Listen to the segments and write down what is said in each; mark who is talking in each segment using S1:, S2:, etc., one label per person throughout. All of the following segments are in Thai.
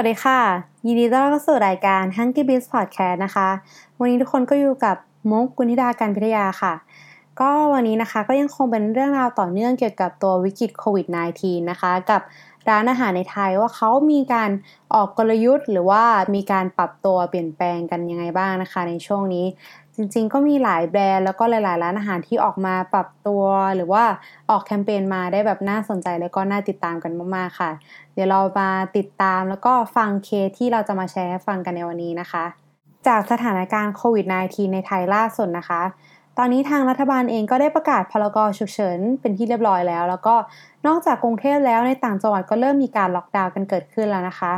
S1: สวัสดีค่ะ ยินดีต้อนรับเข้าสู่รายการ Hungry Beast Podcast นะคะ วันนี้ทุกคนก็อยู่กับมกกุณิดาการพิทยาค่ะ ก็วันนี้นะคะก็ยังคงเป็นเรื่องราวต่อเนื่องเกี่ยวกับตัววิกฤตโควิด -19 นะคะ กับร้านอาหารในไทยว่าเขามีการออกกลยุทธ์ หรือว่ามีการปรับตัวเปลี่ยนแปลงกันยังไงบ้างนะคะ ในช่วงนี้ จริงๆ ก็มีหลายแบรนด์แล้วก็หลายๆ ร้านอาหารที่ออกมาปรับตัว หรือว่าออกแคมเปญมาได้แบบน่าสนใจแล้วก็น่าติดตามกันมากๆค่ะ เดี๋ยวเรามาติดตามแล้วก็ฟังเคสที่เราจะมาแชร์ให้ฟังกันในวันนี้นะคะ จากสถานการณ์โควิด -19 ในไทยล่าสุดนะคะ ตอนนี้ทางรัฐบาลเองก็ได้ประกาศพรกฉุกเฉินเป็นที่เรียบร้อยแล้ว แล้วก็นอกจากกรุงเทพแล้วในต่างจังหวัดก็เริ่มมีการล็อกดาวน์กันเกิดขึ้นแล้วนะคะ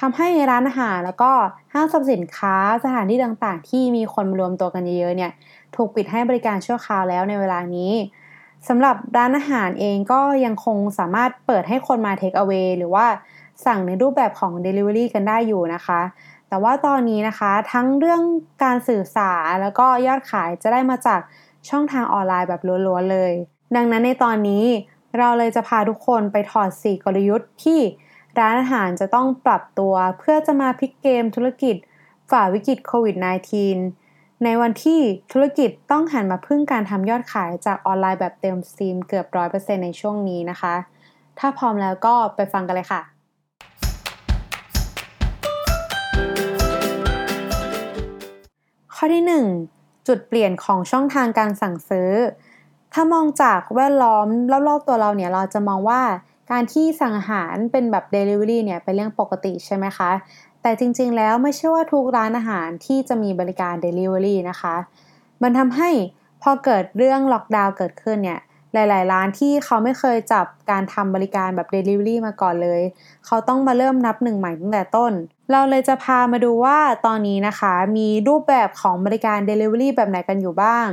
S1: ทำให้ร้านอาหารแล้วก็ห้างสรรพสินค้าสถานที่ต่างๆ ที่มีคนมารวมตัวกันเยอะๆเนี่ยถูกปิดให้บริการชั่วคราวแล้วในเวลานี้สำหรับร้านอาหารเองก็ยังคงสามารถเปิดให้คนมาเทคเอา a y หรือว่าสั่งในรูปแบบของ Delivery กันได้อยู่นะคะ แต่ว่าตอนนี้นะคะทั้งเรื่องการสื่อสารแล้วก็ยอดขายจะได้มาจากช่องทางออนไลน์แบบล้วนๆเลย ดังนั้นในตอนนี้เราเลยจะพาทุกคนไปถอด4กลยุทธ์ที่ ร้านอาหารจะต้องปรับตัวเพื่อจะมาพลิกเกมธุรกิจฝ่าวิกฤตโควิด -19 ในวันที่ธุรกิจต้องหันมาพึ่งการทำยอดขายจากออนไลน์แบบเต็มสตรีมเกือบร้อยเปอร์เซ็นในช่วงนี้นะคะ ถ้าพร้อมแล้วก็ไปฟังกันเลยค่ะข้อที่ 1 จุดเปลี่ยนของช่องทางการสั่งซื้อ ถ้ามองจากแวดล้อมรอบๆตัวเราเนี่ยเราจะมองว่า การที่สั่งอาหารเป็นแบบ Delivery เนี่ยเป็นเรื่องปกติใช่ไหมคะ แต่จริงๆแล้วไม่ใช่ว่าทุกร้านอาหารที่จะมีบริการ Delivery นะคะ มันทำให้พอเกิดเรื่องล็อกดาวน์เกิดขึ้นเนี่ยหลาย ๆ ร้านที่เขาไม่เคยจับการทำบริการแบบ Delivery มาก่อนเลย เขาต้องมาเริ่มนับหนึ่งใหม่ตั้งแต่ต้น เราเลยจะพามาดูว่าตอนนี้นะคะ มีรูปแบบของบริการ Delivery แบบไหนกันอยู่บ้าง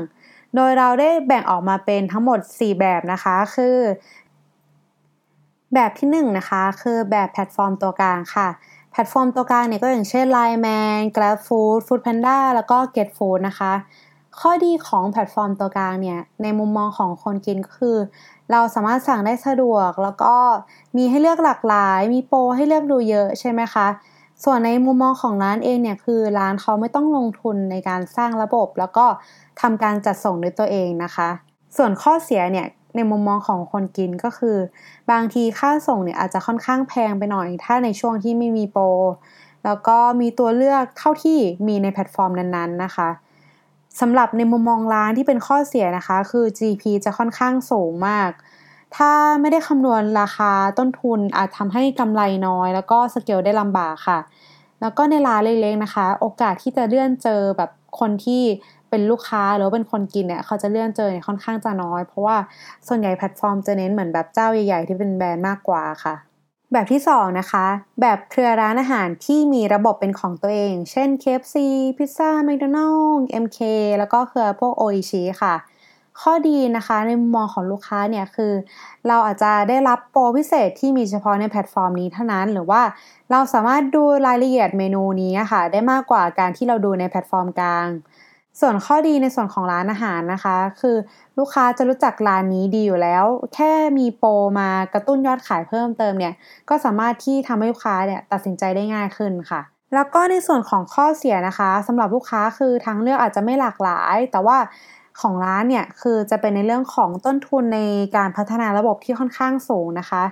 S1: โดยเราได้แบ่งออกมาเป็นทั้งหมด 4 แบบนะคะ คือ แบบที่1นนะคะ คือแบบแพลตฟอร์มตัวกลางค่ะ แพลตฟอร์มตัวกลางเนี่ยก็อย่างเช่น Line Man Grab Food Foodpanda แล้วก็ Get Food นะคะ ข้อดีของแพลตฟอร์มตัวกลางเนี่ย ในมุมมองของคนกินก็คือ เราสามารถสั่งได้สะดวก แล้วก็มีให้เลือกหลากหลาย มีโปรให้เลือกดูเยอะใช่ไหมคะ ส่วนในมุมมองของร้านเองเนี่ยคือร้านเขาไม่ต้องลงทุนในการสร้างระบบ แล้วก็ทำการจัดส่งด้วยตัวเองนะคะ ส่วนข้อเสียเนี่ย ในมุมมองของคนกินก็คือ บางทีค่าส่งเนี่ยอาจจะค่อนข้างแพงไปหน่อย ถ้าในช่วงที่ไม่มีโปร แล้วก็มีตัวเลือกเท่าที่มีในแพลตฟอร์มนั้นๆนะคะสำหรับในมุมมองร้านที่เป็นข้อเสียนะคะ คือ GP จะค่อนข้างสูงมาก ถ้าไม่ได้คำนวณราคาต้นทุนอาจทำให้กำไรน้อย แล้วก็สเกลได้ลำบากค่ะ แล้วก็ในร้านเล็กๆนะคะ โอกาสที่จะเลื่อนเจอแบบคนที่ เป็นลูกค้าหรือเป็นคนกินเนี่ยเขาจะเลื่อนเจอเนี่ยค่อนข้างจะน้อย เพราะว่าส่วนใหญ่แพลตฟอร์มจะเน้นเหมือนแบบเจ้าใหญ่ๆที่เป็นแบรนด์มากกว่าค่ะ แบบที่2นะคะ แบบเครือร้านอาหารที่มีระบบเป็นของตัวเอง เช่น KFC พิซซ่าแมคโดนัลด์ MK แล้วก็เครือพวกโออิชิค่ะข้อดีนะคะในมุมมองของลูกค้าเนี่ยคือ เราอาจจะได้รับโปรพิเศษที่มีเฉพาะในแพลตฟอร์มนี้เท่านั้น หรือว่าเราสามารถดูรายละเอียดเมนูนี้ค่ะ ได้มากกว่าการที่เราดูในแพลตฟอร์มกลาง ส่วนข้อดีในส่วนของร้านอาหารนะคะ คือลูกค้าจะรู้จักร้านนี้ดีอยู่แล้ว แค่มีโปรมากระตุ้นยอดขายเพิ่มเติมเนี่ย ก็สามารถที่ทำให้ลูกค้าเนี่ยตัดสินใจได้ง่ายขึ้นค่ะ แล้วก็ในส่วนของข้อเสียนะคะสำหรับลูกค้าคือทางเลือกอาจจะไม่หลากหลาย แต่ว่าของร้านเนี่ยคือจะเป็นในเรื่องของต้นทุนในการพัฒนาระบบที่ค่อนข้างสูงนะคะ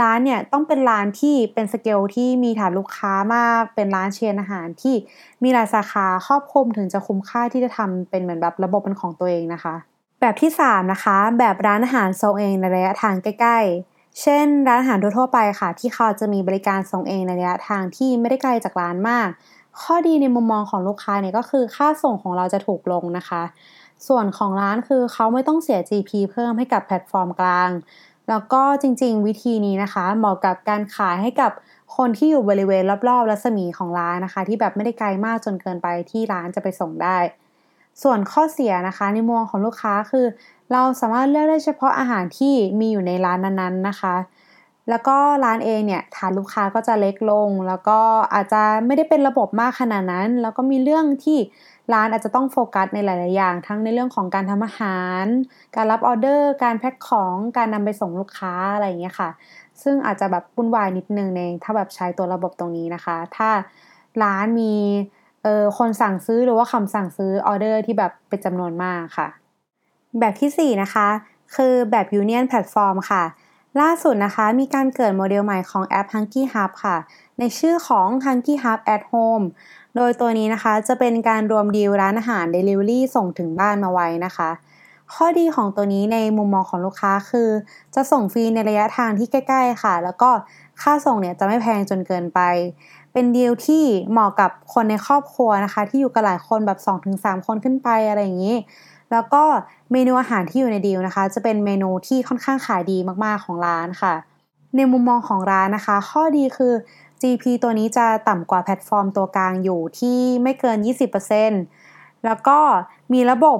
S1: ร้านเนี่ยต้องเป็นร้านที่เป็นสเกลที่มีฐานลูกค้ามาก เป็นร้านเชนอาหารที่มีหลายสาขาครอบคลุมถึงจะคุ้มค่าที่จะทำเป็นเหมือนแบบระบบเป็นของตัวเองนะคะ แบบที่ 3 นะคะ แบบร้านอาหารส่งเองในระยะทางใกล้ ๆ เช่น ร้านอาหารทั่วไปค่ะ ที่เขาจะมีบริการส่งเองในระยะทางที่ไม่ได้ไกลจากร้านมาก ข้อดีในมุมมองของลูกค้าเนี่ยก็คือค่าส่งของเราจะถูกลงนะคะ ส่วนของร้านคือเขาไม่ต้องเสีย GP เพิ่มให้กับแพลตฟอร์มกลาง แล้วก็จริงๆ วิธีนี้นะคะ เหมาะกับการขายให้กับคนที่อยู่บริเวณรอบๆ รัศมีของร้านนะคะ ที่แบบไม่ได้ไกลมากจนเกินไปที่ร้านจะไปส่งได้ ส่วนข้อเสียนะคะในมุมของลูกค้าคือ เราสามารถเลือกได้เฉพาะอาหารที่มีอยู่ในร้านนั้นๆนะคะ แล้วก็ร้านเองเนี่ยฐานลูกค้าก็จะเล็กลง แล้วก็อาจจะไม่ได้เป็นระบบมากขนาดนั้น แล้วก็มีเรื่องที่ ร้านอาจจะต้องโฟกัสในหลาย ๆ อย่าง ทั้งในเรื่องของการทำอาหาร การรับออเดอร์ การแพ็คของ การนำไปส่งลูกค้าอะไรอย่างเงี้ยค่ะ ซึ่งอาจจะแบบวุ่นวายนิดนึงในถ้าแบบใช้ตัวระบบตรงนี้นะคะ ถ้าร้านมีเออคนสั่งซื้อหรือว่าคำสั่งซื้อออเดอร์ที่แบบเป็นจำนวนมากค่ะ แบบที่ 4 นะคะ คือแบบ Union Platform ค่ะ ล่าสุดนะคะ มีการเกิดโมเดลใหม่ของแอป Hunky Hub ค่ะ ในชื่อของ Hunky Hub at Home โดยตัวนี้นะคะจะเป็นการรวมดีลร้านอาหาร Delivery ส่งถึงบ้านมาไว้นะคะ ข้อดีของตัวนี้ในมุมมองของลูกค้าคือ จะส่งฟรีในระยะทางที่ใกล้ ๆ ค่ะ แล้วก็ค่าส่งเนี่ยจะไม่แพงจนเกินไป เป็นดีลที่เหมาะกับคนในครอบครัวนะคะ ที่อยู่กันหลายคนแบบ 2-3 คนขึ้นไปอะไรอย่างนี้ แล้วก็เมนูอาหารที่อยู่ในดีลนะคะ จะเป็นเมนูที่ค่อนข้างขายดีมากๆของร้านค่ะ ในมุมมองของร้านนะคะ ข้อดีคือ GP ตัวนี้จะต่ำกว่าแพลตฟอร์มตัวกลางอยู่ที่ไม่เกิน 20%แล้วก็มีระบบ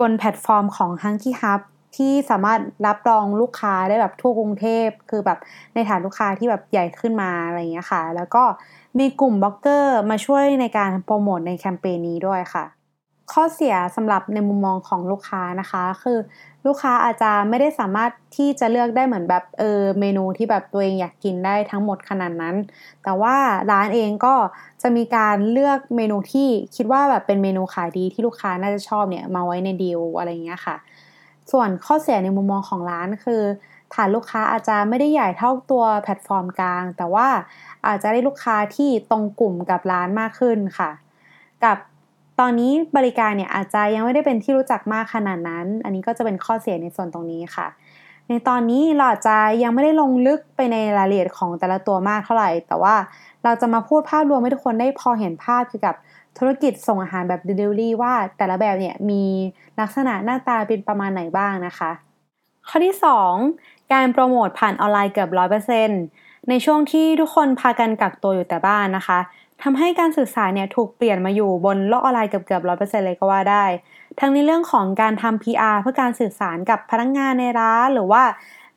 S1: บนแพลตฟอร์มของ h u n k y Hub ที่สามารถรับรองลูกค้าได้แบบทั่วกรุงเทพ คือแบบในฐานลูกค้าที่แบบใหญ่ขึ้นมาอะไรอย่างเงี้ยค่ะ แล้วก็มีกลุ่มบล็อกเกอร์มาช่วยในการโปรโมทในแคมเปญนี้ด้วยค่ะ ข้อเสียสำหรับในมุมมองของลูกค้านะคะ คือลูกค้าอาจจะไม่ได้สามารถที่จะเลือกได้เหมือนแบบเออเมนูที่แบบตัวเองอยากกินได้ทั้งหมดขนาดนั้น แต่ว่าร้านเองก็จะมีการเลือกเมนูที่คิดว่าแบบเป็นเมนูขายดีที่ลูกค้าน่าจะชอบเนี่ยมาไว้ในดีลอะไรเงี้ยค่ะ ส่วนข้อเสียในมุมมองของร้านคือฐานลูกค้าอาจจะไม่ได้ใหญ่เท่าตัวแพลตฟอร์มกลาง แต่ว่าอาจจะได้ลูกค้าที่ตรงกลุ่มกับร้านมากขึ้นค่ะ กับ ตอนนี้บริการเนี่ยอาจจะยังไม่ได้เป็นที่รู้จักมากขนาดนั้น อันนี้ก็จะเป็นข้อเสียในส่วนตรงนี้ค่ะ ในตอนนี้เราอาจจะยังไม่ได้ลงลึกไปในรายละเอียดของแต่ละตัวมากเท่าไหร่ แต่ว่าเราจะมาพูดภาพรวมให้ทุกคนได้พอเห็นภาพเกี่ยวกับธุรกิจส่งอาหารแบบ Delivery ว่าแต่ละแบบเนี่ยมีลักษณะหน้าตาเป็นประมาณไหนบ้างนะคะ ข้อที่ 2 การโปรโมทผ่านออนไลน์เกือบร้อยเปอร์เซ็นต์ในช่วงที่ทุกคนพากันกักตัวอยู่แต่บ้านนะคะ ทำให้การสื่อสารเนี่ยถูกเปลี่ยนมาอยู่บนโลกออนไลน์เกือบๆร้อยเปอร์เซ็นต์เลยก็ว่าได้ ทั้งในเรื่องของการทำ PR เพื่อการสื่อสารกับพนักงงานในร้านหรือว่า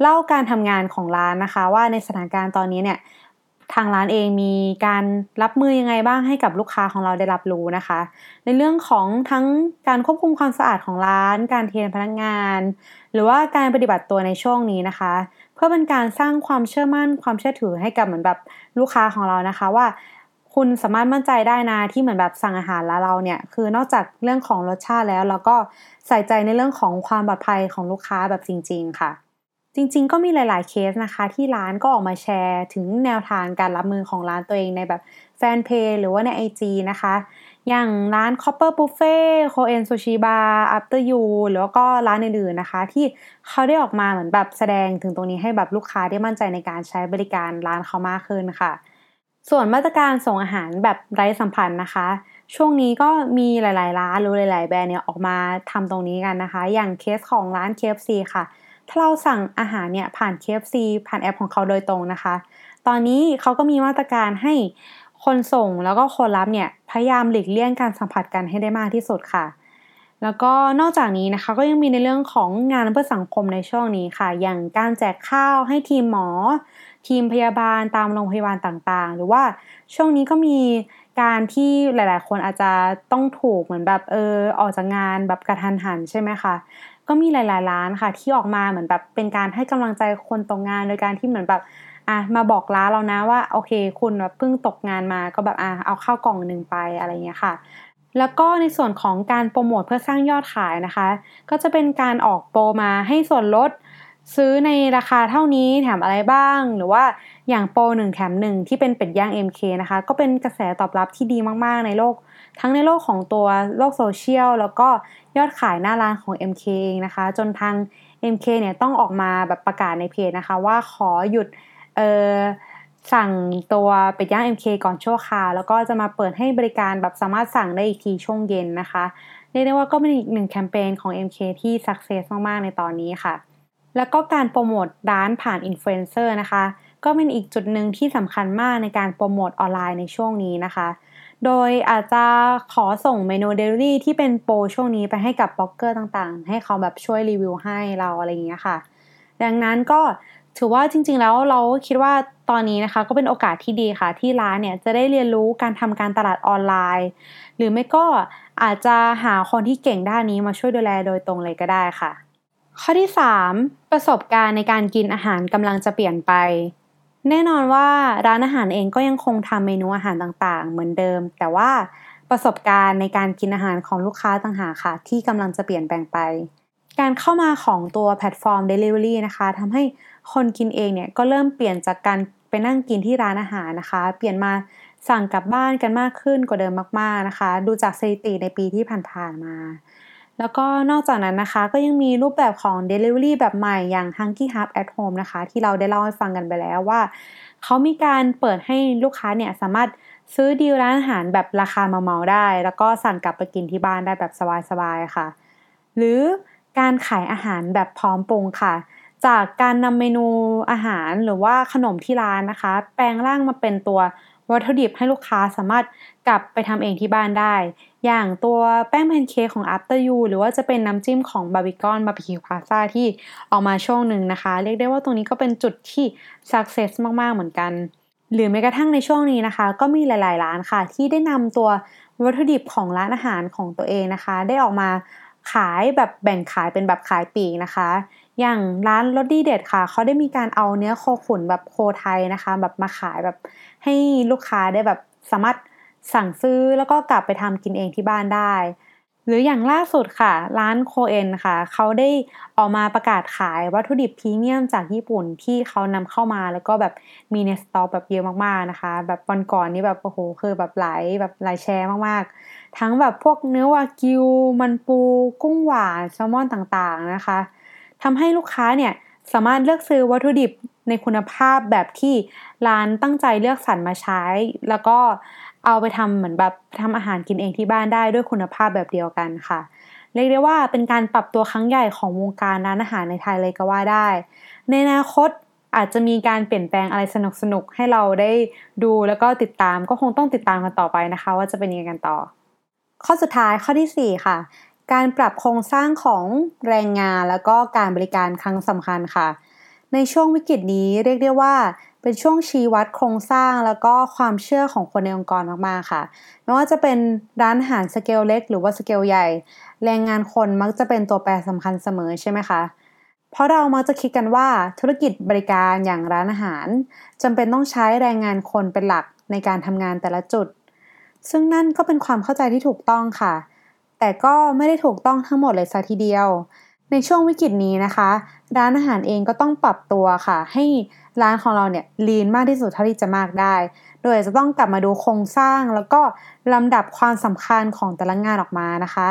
S1: เล่าการทำงานของร้านนะคะ ว่าในสถานการณ์ตอนนี้เนี่ยทางร้านเองมีการรับมือยังไงบ้างให้กับลูกค้าของเราได้รับรู้นะคะ ในเรื่องของทั้งการควบคุมความสะอาดของร้าน การเทรนพนักงาน หรือว่าการปฏิบัติตัวในช่วงนี้นะคะ เพื่อเป็นการสร้างความเชื่อมั่นความเชื่อถือให้กับเหมือนแบบลูกค้าของเรานะคะว่า คุณสามารถมั่นใจได้นะที่เหมือนแบบสั่งอาหารแล้วเราเนี่ย คือนอกจากเรื่องของรสชาติแล้วเราก็ใส่ใจในเรื่องของความปลอดภัยของลูกค้าแบบจริง ๆ ค่ะ จริง ๆ ก็มีหลาย ๆเคสนะคะ ที่ร้านก็ออกมาแชร์ถึงแนวทางการรับมือของร้านตัวเองในแบบแฟนเพจหรือว่าใน IG นะคะ อย่างร้าน Copper Buffet โคเอนซูชิบาร์ After You หรือว่าก็ร้านอื่นๆนะคะ ที่เขาได้ออกมาเหมือนแบบแสดงถึงตรงนี้ให้แบบลูกค้าได้มั่นใจในการใช้บริการร้านเขามากขึ้นค่ะ ส่วนมาตรการส่งอาหารแบบไร้สัมพันธ์นะคะ ช่วงนี้ก็มีหลาย ๆ ร้านหรือหลาย ๆ แบรนด์เนี่ยออกมาทำตรงนี้กันนะคะ อย่างเคสของร้าน KFC ค่ะ ถ้าเราสั่งอาหารเนี่ยผ่าน KFC ผ่านแอปของเขาโดยตรงนะคะ ตอนนี้เขาก็มีมาตรการให้คนส่งแล้วก็คนรับเนี่ยพยายามหลีกเลี่ยงการสัมผัสกันให้ได้มากที่สุดค่ะ แล้วก็นอกจากนี้นะคะก็ยังมีในเรื่องของงานเพื่อสังคมในช่วงนี้ค่ะ อย่างการแจกข้าวให้ทีมหมอ ทีมพยาบาลตามโรงพยาบาลต่างๆ หรือว่าช่วงนี้ก็มีการที่หลาย ๆ คนอาจจะต้องถูกเหมือนแบบเออออกจากงานแบบกระทันหันใช่ไหมคะก็มีหลาย ๆ ร้านค่ะ ที่ออกมาเหมือนแบบเป็นการให้กำลังใจคนตกงานโดยการที่เหมือนแบบอะมาบอกร้านเรานะว่าโอเค คุณแบบเพิ่งตกงานมาก็แบบอะเอาข้าวกล่องหนึ่งไปอะไรเงี้ยค่ะ แล้วก็ในส่วนของการโปรโมทเพื่อสร้างยอดขายนะคะ ก็จะเป็นการออกโปรมาให้ส่วนลด ซื้อในราคาเท่านี้แถมอะไรบ้าง หรือว่าอย่างโปรหนึ่งแถมหนึ่งที่เป็นเป็ดย่าง MK นะคะ ก็เป็นกระแสตอบรับที่ดีมากๆ ในโลก ทั้งในโลกของตัวโลกโซเชียล แล้วก็ยอดขายหน้าร้านของ MK เองนะคะ จนทาง MK เนี่ยต้องออกมาแบบประกาศในเพจนะคะ ว่าขอหยุดเออสั่งตัวเป็ดย่าง MK ก่อนชั่วคราวแล้วก็จะมาเปิดให้บริการแบบสามารถสั่งได้อีกทีช่วงเย็นนะคะเรียกได้ว่าก็เป็นอีกหนึ่งแคมเปญของ MK ที่ success มากๆในตอนนี้ค่ะ แล้วก็การโปรโมทร้านผ่านอินฟลูเอนเซอร์นะคะ ก็เป็นอีกจุดหนึ่งที่สำคัญมากในการโปรโมทออนไลน์ในช่วงนี้นะคะ โดยอาจจะขอส่งเมนูเดลิเวอรี่ที่เป็นโปรช่วงนี้ไปให้กับบล็อกเกอร์ต่างๆ ให้เขาแบบช่วยรีวิวให้เราอะไรอย่างเงี้ยค่ะ ดังนั้นก็ถือว่าจริงๆแล้วเราคิดว่าตอนนี้นะคะก็เป็นโอกาสที่ดีค่ะ ที่ร้านเนี่ยจะได้เรียนรู้การทำการตลาดออนไลน์ หรือไม่ก็อาจจะหาคนที่เก่งด้านนี้มาช่วยดูแลโดยตรงเลยก็ได้ค่ะ ข้อที่ 3 ประสบการณ์ในการกินอาหารกำลังจะเปลี่ยนไป แน่นอนว่าร้านอาหารเองก็ยังคงทำเมนูอาหารต่างๆ เหมือนเดิม แต่ว่าประสบการณ์ในการกินอาหารของลูกค้าต่างหากค่ะ ที่กำลังจะเปลี่ยนแปลงไป การเข้ามาของตัวแพลตฟอร์ม Delivery นะคะทำให้คนกินเองเนี่ยก็เริ่มเปลี่ยนจากการไปนั่งกินที่ร้านอาหารนะคะ เปลี่ยนมาสั่งกลับบ้านกันมากขึ้นกว่าเดิมมาก ๆนะคะ ดูจากสถิติในปีที่ผ่านๆมา แล้วก็นอกจากนั้นนะคะก็ยังมีรูปแบบของ Delivery แบบใหม่อย่าง Hunky Hub at Home นะคะ ที่เราได้เล่าให้ฟังกันไปแล้วว่า เขามีการเปิดให้ลูกค้าเนี่ยสามารถซื้อดีลร้านอาหารแบบราคาเมาๆได้ แล้วก็สั่งกลับไปกินที่บ้านได้แบบสบายๆค่ะ หรือการขายอาหารแบบพร้อมปรุงค่ะ จากการนำเมนูอาหารหรือว่าขนมที่ร้านนะคะ แปลงร่างมาเป็นตัววัตถุดิบให้ลูกค้าสามารถกลับไปทำเองที่บ้านได้ อย่างตัวแป้งแพนเค้กของ After You หรือว่าจะเป็นน้ำจิ้มของบาร์บีคอนบาร์บีคิวพลาซ่าที่ออกมาช่วงหนึ่งนะคะ เรียกได้ว่าตรงนี้ก็เป็นจุดที่ success มาก ๆ เหมือนกัน หรือแม้กระทั่งในช่วงนี้นะคะ ก็มีหลาย ๆ ร้านค่ะ ที่ได้นำตัววัตถุดิบของร้านอาหารของตัวเองนะคะ ได้ออกมาขายแบบแบ่งขายเป็นแบบขายปีกนะคะ อย่างร้านรสดีเด็ดค่ะ เขาได้มีการเอาเนื้อโคขุนแบบโคไทยนะคะ แบบมาขายแบบให้ลูกค้าได้แบบสามารถ สั่งซื้อแล้วก็กลับไปทำกินเองที่บ้านได้ หรืออย่างล่าสุดค่ะ ร้านโคเอนค่ะ เขาได้ออกมาประกาศขายวัตถุดิบพรีเมียมจากญี่ปุ่นที่เขานำเข้ามาแล้วก็แบบมีในสต็อกแบบเยอะมากๆนะคะ แบบวันก่อนนี้แบบโอ้โหคือแบบหลายแบบหลายแชร์มากๆ ทั้งแบบพวกเนื้อวากิว มันปู กุ้งหวานแซลมอนต่างๆนะคะทำให้ลูกค้าเนี่ยสามารถเลือกซื้อวัตถุดิบในคุณภาพแบบที่ร้านตั้งใจเลือกสรรมาใช้ แล้วก็ เอาไปทำเหมือนแบบทำอาหารกินเองที่บ้านได้ด้วยคุณภาพแบบเดียวกันค่ะ เรียกได้ว่าเป็นการปรับตัวครั้งใหญ่ของวงการร้านอาหารในไทยเลยก็ว่าได้ ในอนาคตอาจจะมีการเปลี่ยนแปลงอะไรสนุกๆให้เราได้ดูแล้วก็ติดตามก็คงต้องติดตามกันต่อไปนะคะ ว่าจะเป็นยังไงกันต่อ ข้อสุดท้ายข้อที่ 4 ค่ะ การปรับโครงสร้างของแรงงานแล้วก็การบริการครั้งสำคัญค่ะ ในช่วงวิกฤตนี้เรียกได้ว่า เป็นช่วงชี้วัดโครงสร้างแล้วก็ความเชื่อของคนในองค์กรมากๆค่ะ ไม่ว่าจะเป็นร้านอาหารสเกลเล็ก หรือว่าสเกลใหญ่ แรงงานคนมักจะเป็นตัวแปรสำคัญเสมอใช่ไหมคะ เพราะเรามักจะคิดกันว่าธุรกิจบริการอย่างร้านอาหารจำเป็นต้องใช้แรงงานคนเป็นหลักในการทำงานแต่ละจุด ซึ่งนั่นก็เป็นความเข้าใจที่ถูกต้องค่ะ แต่ก็ไม่ได้ถูกต้องทั้งหมดเลยซะทีเดียว ในช่วงวิกฤตนี้นะคะ ร้านอาหารเองก็ต้องปรับตัวค่ะ ให้ร้านของเราเนี่ยลีนมากที่สุดเท่าที่จะมากได้ โดยจะต้องกลับมาดูโครงสร้างแล้วก็ลำดับความสำคัญของแต่ละงานออกมานะคะ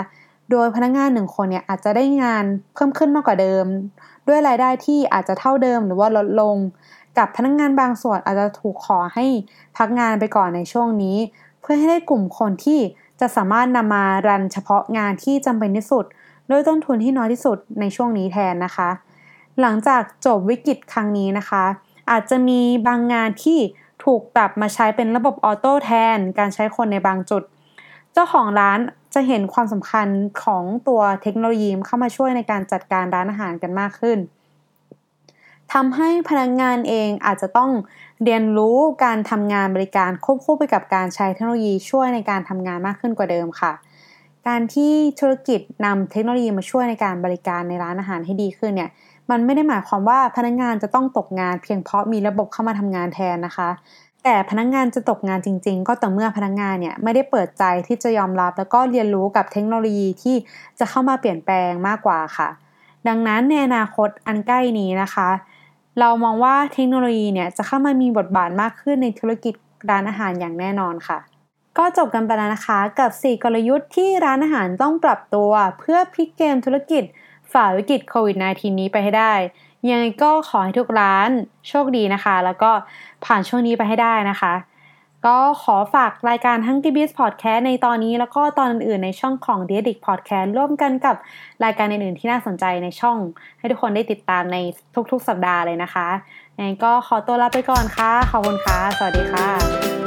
S1: โดยพนักงานหนึ่งคนเนี่ยอาจจะได้งานเพิ่มขึ้นมากกว่าเดิม ด้วยรายได้ที่อาจจะเท่าเดิมหรือว่าลดลง กับพนักงานบางส่วนอาจจะถูกขอให้พักงานไปก่อนในช่วงนี้ เพื่อให้ได้กลุ่มคนที่จะสามารถนำมารันเฉพาะงานที่จำเป็นที่สุด ด้วยต้นทุนที่น้อยที่สุดในช่วงนี้แทนนะคะ หลังจากจบวิกฤตครั้งนี้นะคะ อาจจะมีบางงานที่ถูกปรับมาใช้เป็นระบบออโต้แทน การใช้คนในบางจุด เจ้าของร้านจะเห็นความสำคัญของตัวเทคโนโลยีเข้ามาช่วยในการจัดการร้านอาหารกันมากขึ้นทำให้พนักงงานเองอาจจะต้องเรียนรู้การทำงานบริการควบคู่ไปกับการใช้เทคโนโลยีช่วยในการทำงานมากขึ้นกว่าเดิมค่ะ การที่ธุรกิจนำเทคโนโลยีมาช่วยในการบริการในร้านอาหารให้ดีขึ้นเนี่ยมันไม่ได้หมายความว่าพนักงงานจะต้องตกงานเพียงเพราะมีระบบเข้ามาทำงานแทนนะคะ แต่พนักงงานจะตกงานจริง ๆ ก็ต่อเมื่อพนักงงานเนี่ยไม่ได้เปิดใจที่จะยอมรับ แล้วก็เรียนรู้กับเทคโนโลยีที่จะเข้ามาเปลี่ยนแปลงมากกว่าค่ะ ดังนั้นในอนาคตอันใกล้นี้นะคะ เรามองว่าเทคโนโลยีเนี่ยจะเข้ามามีบทบาทมากขึ้นในธุรกิจร้านอาหารอย่างแน่นอนค่ะ ก็จบกันไปแล้วนะคะกับ 4 กลยุทธ์ที่ร้านอาหารต้องปรับตัว เพื่อพลิกเกมธุรกิจฝ่าวิกฤตโควิด -19 นี้ไปให้ได้ ยังไงก็ขอให้ทุกร้านโชคดีนะคะ แล้วก็ผ่านช่วงนี้ไปให้ได้นะคะ ก็ขอฝากรายการทั้ง d b s Podcast ในตอนนี้แล้วก็ตอนอื่นๆในช่องของ d i c Podcast ร่วมกันกับรายการอื่นๆที่น่าสนใจในช่อง ให้ทุกคนได้ติดตามในทุกๆ สัปดาห์เลยนะคะยังไงก็ขอตัวลาไปก่อนค่ะ ขอบคุณค่ะ สวัสดีค่ะ